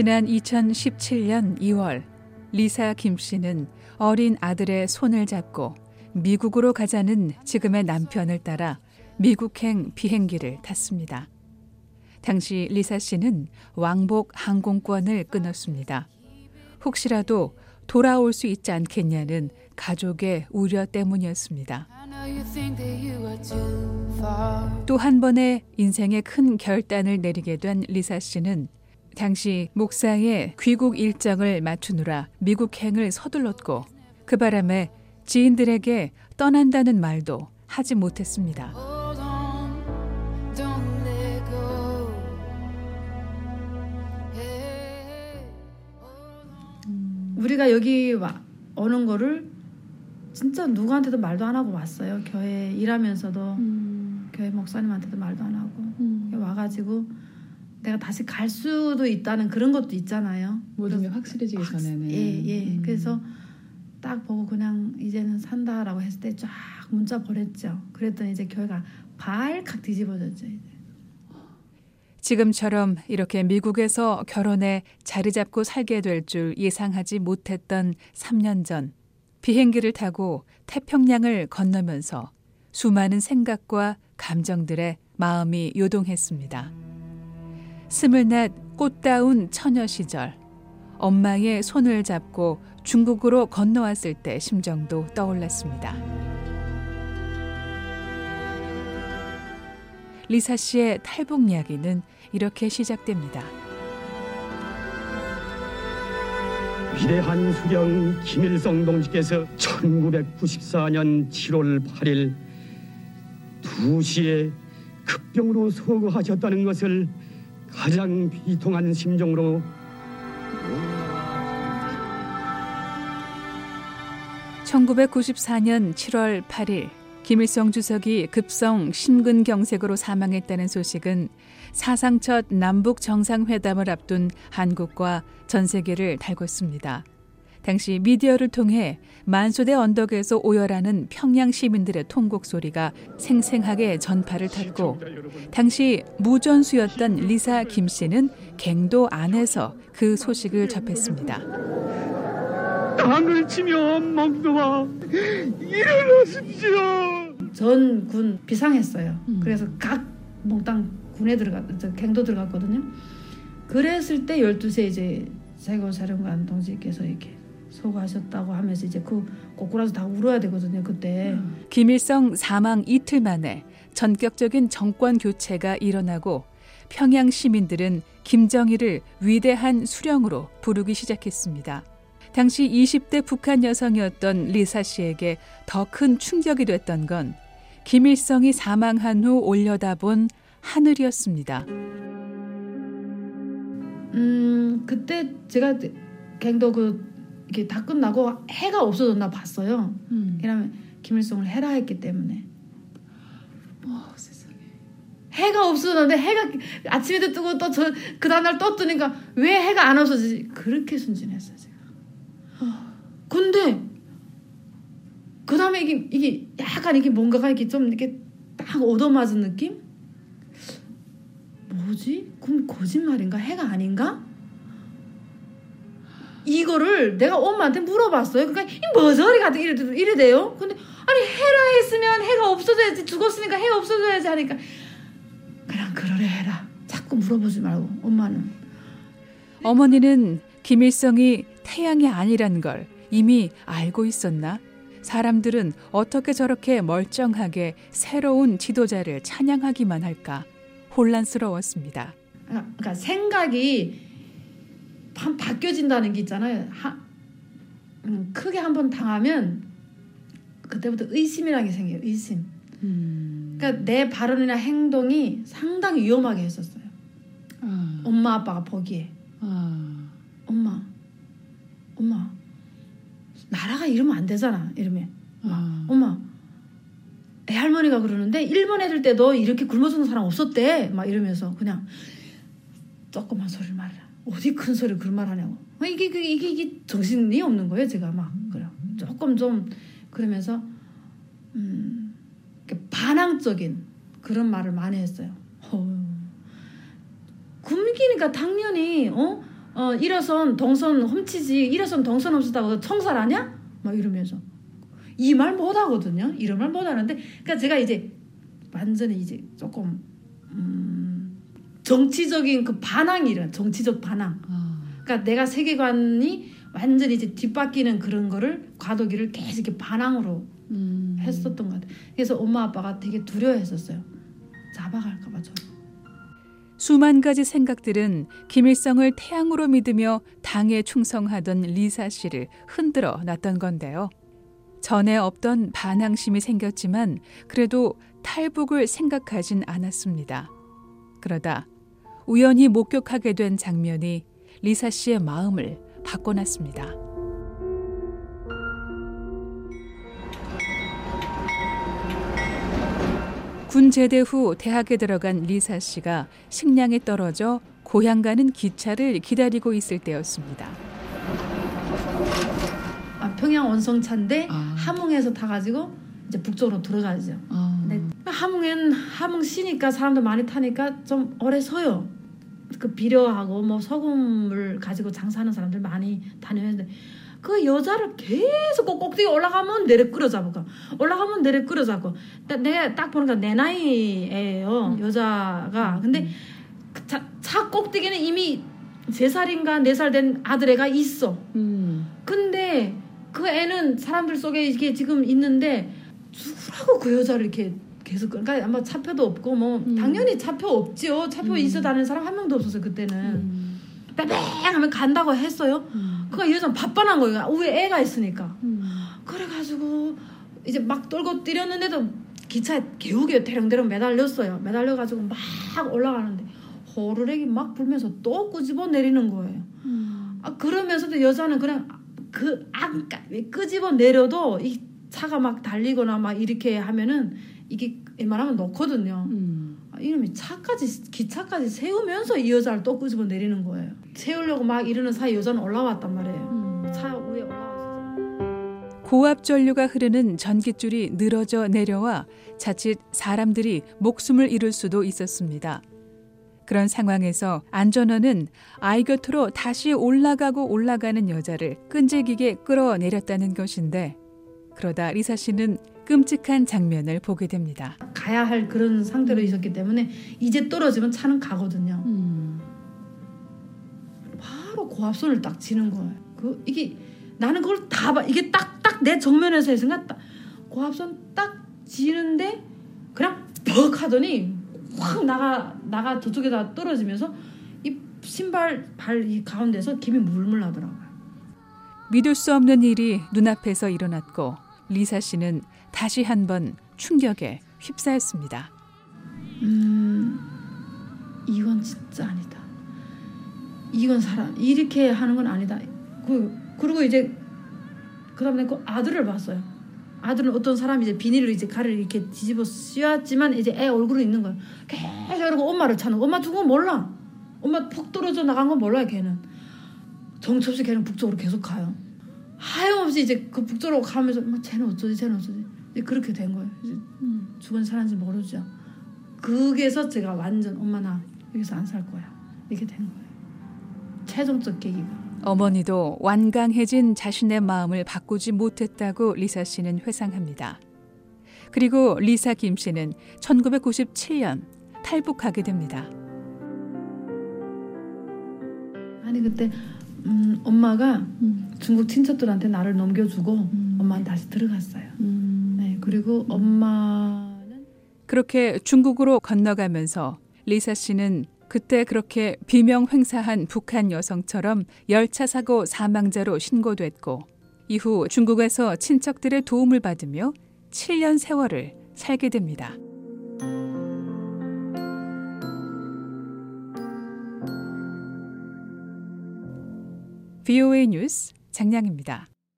지난 2017년 2월 리사 김 씨는 어린 아들의 손을 잡고 미국으로 가자는 지금의 남편을 따라 미국행 비행기를 탔습니다. 당시 리사 씨는 왕복 항공권을 끊었습니다. 혹시라도 돌아올 수 있지 않겠냐는 가족의 우려 때문이었습니다. 또 한 번의 인생의 큰 결단을 내리게 된 리사 씨는 당시 목사의 귀국 일정을 맞추느라 미국행을 서둘렀고 그 바람에 지인들에게 떠난다는 말도 하지 못했습니다. 우리가 여기 와, 오는 거를 진짜 누구한테도 말도 안 하고 왔어요. 교회 일하면서도 음. 교회 목사님한테도 말도 안 하고 음. 와가지고 내가 다시 갈 수도 있다는 그런 것도 있잖아요. 모든 게 확실해지기 확, 전에는. 예, 예. 음. 그래서 딱 보고 그냥 이제는 산다라고 했을 때 쫙 문자 보냈죠. 그랬더니 이제 교회가 발칵 뒤집어졌죠. 이제. 지금처럼 이렇게 미국에서 결혼에 자리 잡고 살게 될 줄 예상하지 못했던 3년 전 비행기를 타고 태평양을 건너면서 수많은 생각과 감정들의 마음이 요동했습니다. 스물넷 꽃다운 처녀 시절 엄마의 손을 잡고 중국으로 건너왔을 때 심정도 떠올랐습니다. 리사 씨의 탈북 이야기는 이렇게 시작됩니다. 위대한 수령 김일성 동지께서 1994년 7월 8일 2시에 급병으로 서거하셨다는 것을 가장 비통한 심정으로 1994년 7월 8일 김일성 주석이 급성 심근경색으로 사망했다는 소식은 사상 첫 남북 정상회담을 앞둔 한국과 전 세계를 달궜습니다. 당시 미디어를 통해 만수대 언덕에서 오열하는 평양 시민들의 통곡 소리가 생생하게 전파를 탔고 당시 무전수였던 리사 김 씨는 갱도 안에서 그 소식을 접했습니다. 땅을 치며 먹도와 일어나십시오. 전 군 비상했어요. 음. 그래서 각 몽땅 군에 들어갔, 갱도 들어갔거든요. 그랬을 때 12세 이제 세고사령관 동지께서 이렇게 소거하셨다고 하면서 이제 그 꼬꾸라서 다 울어야 되거든요 그때. 김일성 사망 이틀 만에 전격적인 정권 교체가 일어나고 평양 시민들은 김정일을 위대한 수령으로 부르기 시작했습니다. 당시 20대 북한 여성이었던 리사 씨에게 더 큰 충격이 됐던 건 김일성이 사망한 후 올려다본 하늘이었습니다. 음 그때 제가 갱도 그 이게 다 끝나고 해가 없어졌나 봤어요. 음. 이러면 김일성을 해라 했기 때문에. 어, 세상에. 해가 없어졌는데 해가 아침에도 뜨고 또 저 그 다음날 또 뜨니까 왜 해가 안 없어지지? 그렇게 순진했어요 제가. 어. 근데 그 다음에 이게 이게 약간 이게 뭔가가 이렇게 좀 이렇게 딱 얻어맞은 느낌? 뭐지? 그럼 거짓말인가? 해가 아닌가? 이거를 내가 엄마한테 물어봤어요. 그러니까 이 머저리 같은 이래 이래 돼요. 근데 아니 해라 했으면 해가 없어져야지 죽었으니까 해 없어져야지 하니까 그냥 그러래 해라. 자꾸 물어보지 말고 엄마는 어머니는 김일성이 태양이 아니란 걸 이미 알고 있었나? 사람들은 어떻게 저렇게 멀쩡하게 새로운 지도자를 찬양하기만 할까 혼란스러웠습니다. 그러니까 생각이 한 바뀌어진다는 게 있잖아요. 하, 음, 크게 한 번 당하면 그때부터 의심이라는 게 생겨요. 의심. 음. 그러니까 내 발언이나 행동이 상당히 위험하게 했었어요. 아. 엄마 아빠가 보기에. 아. 엄마, 엄마, 나라가 이러면 안 되잖아. 이러면 아. 엄마, 애 할머니가 그러는데 일본 애들 때도 이렇게 굶어 죽는 사람 없었대. 막 이러면서 그냥 조그만 소리 말라. 어디 큰 소리 그런 말 하냐고. 아, 이게, 이게, 이게, 정신이 없는 거예요, 제가 막. 그래. 조금 좀, 그러면서, 음, 반항적인 그런 말을 많이 했어요. 어. 굶기니까 당연히, 어? 어 일어선 동선 훔치지 일어선 동선 훔쳤다고 청살하냐? 막 이러면서 이 말 못하거든요. 이런 말 못하는데 그러니까 제가 이제 완전히 이제 조금 음, 정치적인 그 반항이란 정치적 반항. 아. 그러니까 내가 세계관이 완전히 이제 뒷바뀌는 그런 거를 과도기를 계속 이렇게 반항으로 음. 했었던 것 같아요. 그래서 엄마 아빠가 되게 두려워했었어요. 잡아갈까봐 저. 수만 가지 생각들은 김일성을 태양으로 믿으며 당에 충성하던 리사 씨를 흔들어 놨던 건데요. 전에 없던 반항심이 생겼지만 그래도 탈북을 생각하진 않았습니다. 그러다 우연히 목격하게 된 장면이 리사 씨의 마음을 바꿔놨습니다. 군 제대 후 대학에 들어간 리사 씨가 식량에 떨어져 고향 가는 기차를 기다리고 있을 때였습니다. 아, 평양 원성차인데 아. 함흥에서 타가지고 이제 북쪽으로 들어가죠. 아. 네. 함흥엔 함흥 시니까 사람들 많이 타니까 좀 오래 서요. 그 비료하고 뭐 소금을 가지고 장사하는 사람들 많이 다녔는데 그 여자를 계속 꼭 꼭대기 올라가면 내려 끌어잡고 올라가면 내려 끌어잡고. 딱 내가 딱 보니까 내 나이예요 여자가. 근데 그 차, 차 꼭대기는 이미 세 살인가 네 살 된 아들애가 있어. 음. 근데 그 애는 사람들 속에 이게 지금 있는데 누구라고 그 여자를 이렇게 계속 끌- 그러니까 아마 차표도 없고 뭐 음. 당연히 차표 없지요 차표 음. 있어 다니는 사람 한 명도 없었어요 그때는 음. 빼빼 하면 간다고 했어요 음. 그니까 이 여자는 바빠난 거예요 위에 애가 있으니까 음. 그래가지고 이제 막 떨고 뛰렸는데도 기차에 개우게 대령대령 매달렸어요 매달려가지고 막 올라가는데 호루라기 막 불면서 또 끄집어 내리는 거예요 음. 아, 그러면서도 여자는 그냥 그 안까 끄집어 내려도 이 차가 막 달리거나 막 이렇게 하면은 이게 웬만하면 넣거든요. 음. 아, 이놈이 차까지 기차까지 세우면서 이 여자를 또 끄집어 내리는 거예요. 세우려고 막 이러는 사이 여자는 올라왔단 말이에요. 음. 차 위에 올라와서 고압 전류가 흐르는 전깃줄이 늘어져 내려와 자칫 사람들이 목숨을 잃을 수도 있었습니다. 그런 상황에서 안전원은 아이 곁으로 다시 올라가고 올라가는 여자를 끈질기게 끌어내렸다는 것인데 그러다 리사 씨는 끔찍한 장면을 보게 됩니다. 가야 할 그런 상태로 있었기 때문에 이제 떨어지면 차는 가거든요. 음. 바로 고압선을 딱 지는 거예요. 그 이게 나는 그걸 다 봐. 이게 딱 딱 내 정면에서 했으니까 딱 고압선 딱 지는데 그냥 벅 하더니 확 나가 나가 저쪽에다 떨어지면서 이 신발 발 이 가운데서 김이 물물 나더라고요. 믿을 수 없는 일이 눈앞에서 일어났고 리사 씨는 다시 한 번 충격에 휩싸였습니다. 음 이건 진짜 아니다. 이건 사람 이렇게 하는 건 아니다. 그 그리고 이제 그다음에 그 아들을 봤어요. 아들은 어떤 사람이 이제 비닐로 이제 가를 이렇게 뒤집어 씌웠지만 이제 애 얼굴은 있는 거예요. 계속 이러고 엄마를 찾는 거. 엄마 죽은 건 몰라. 엄마 푹 떨어져 나간 건 몰라요 걔는. 없이 걔는 북쪽으로 계속 가요. 하염없이 이제 그 북쪽으로 가면서 막 쟤는 어쩌지 쟤는 어쩌지 그렇게 된 거예요. 이제 음. 죽은 사는지 모르죠. 거기에서 제가 완전 엄마 나 여기서 안 살 거야 이렇게 된 거예요. 최종적 계기가. 어머니도 완강해진 자신의 마음을 바꾸지 못했다고 리사 씨는 회상합니다. 그리고 리사 김 씨는 1997년 탈북하게 됩니다. 아니 그때 음, 엄마가 음. 중국 친척들한테 나를 넘겨주고 음. 엄마는 다시 들어갔어요. 음. 네 그리고 엄마는 그렇게 중국으로 건너가면서 리사 씨는 그때 그렇게 비명 횡사한 북한 여성처럼 열차 사고 사망자로 신고됐고 이후 중국에서 친척들의 도움을 받으며 7년 세월을 살게 됩니다. VOA 뉴스 장량입니다.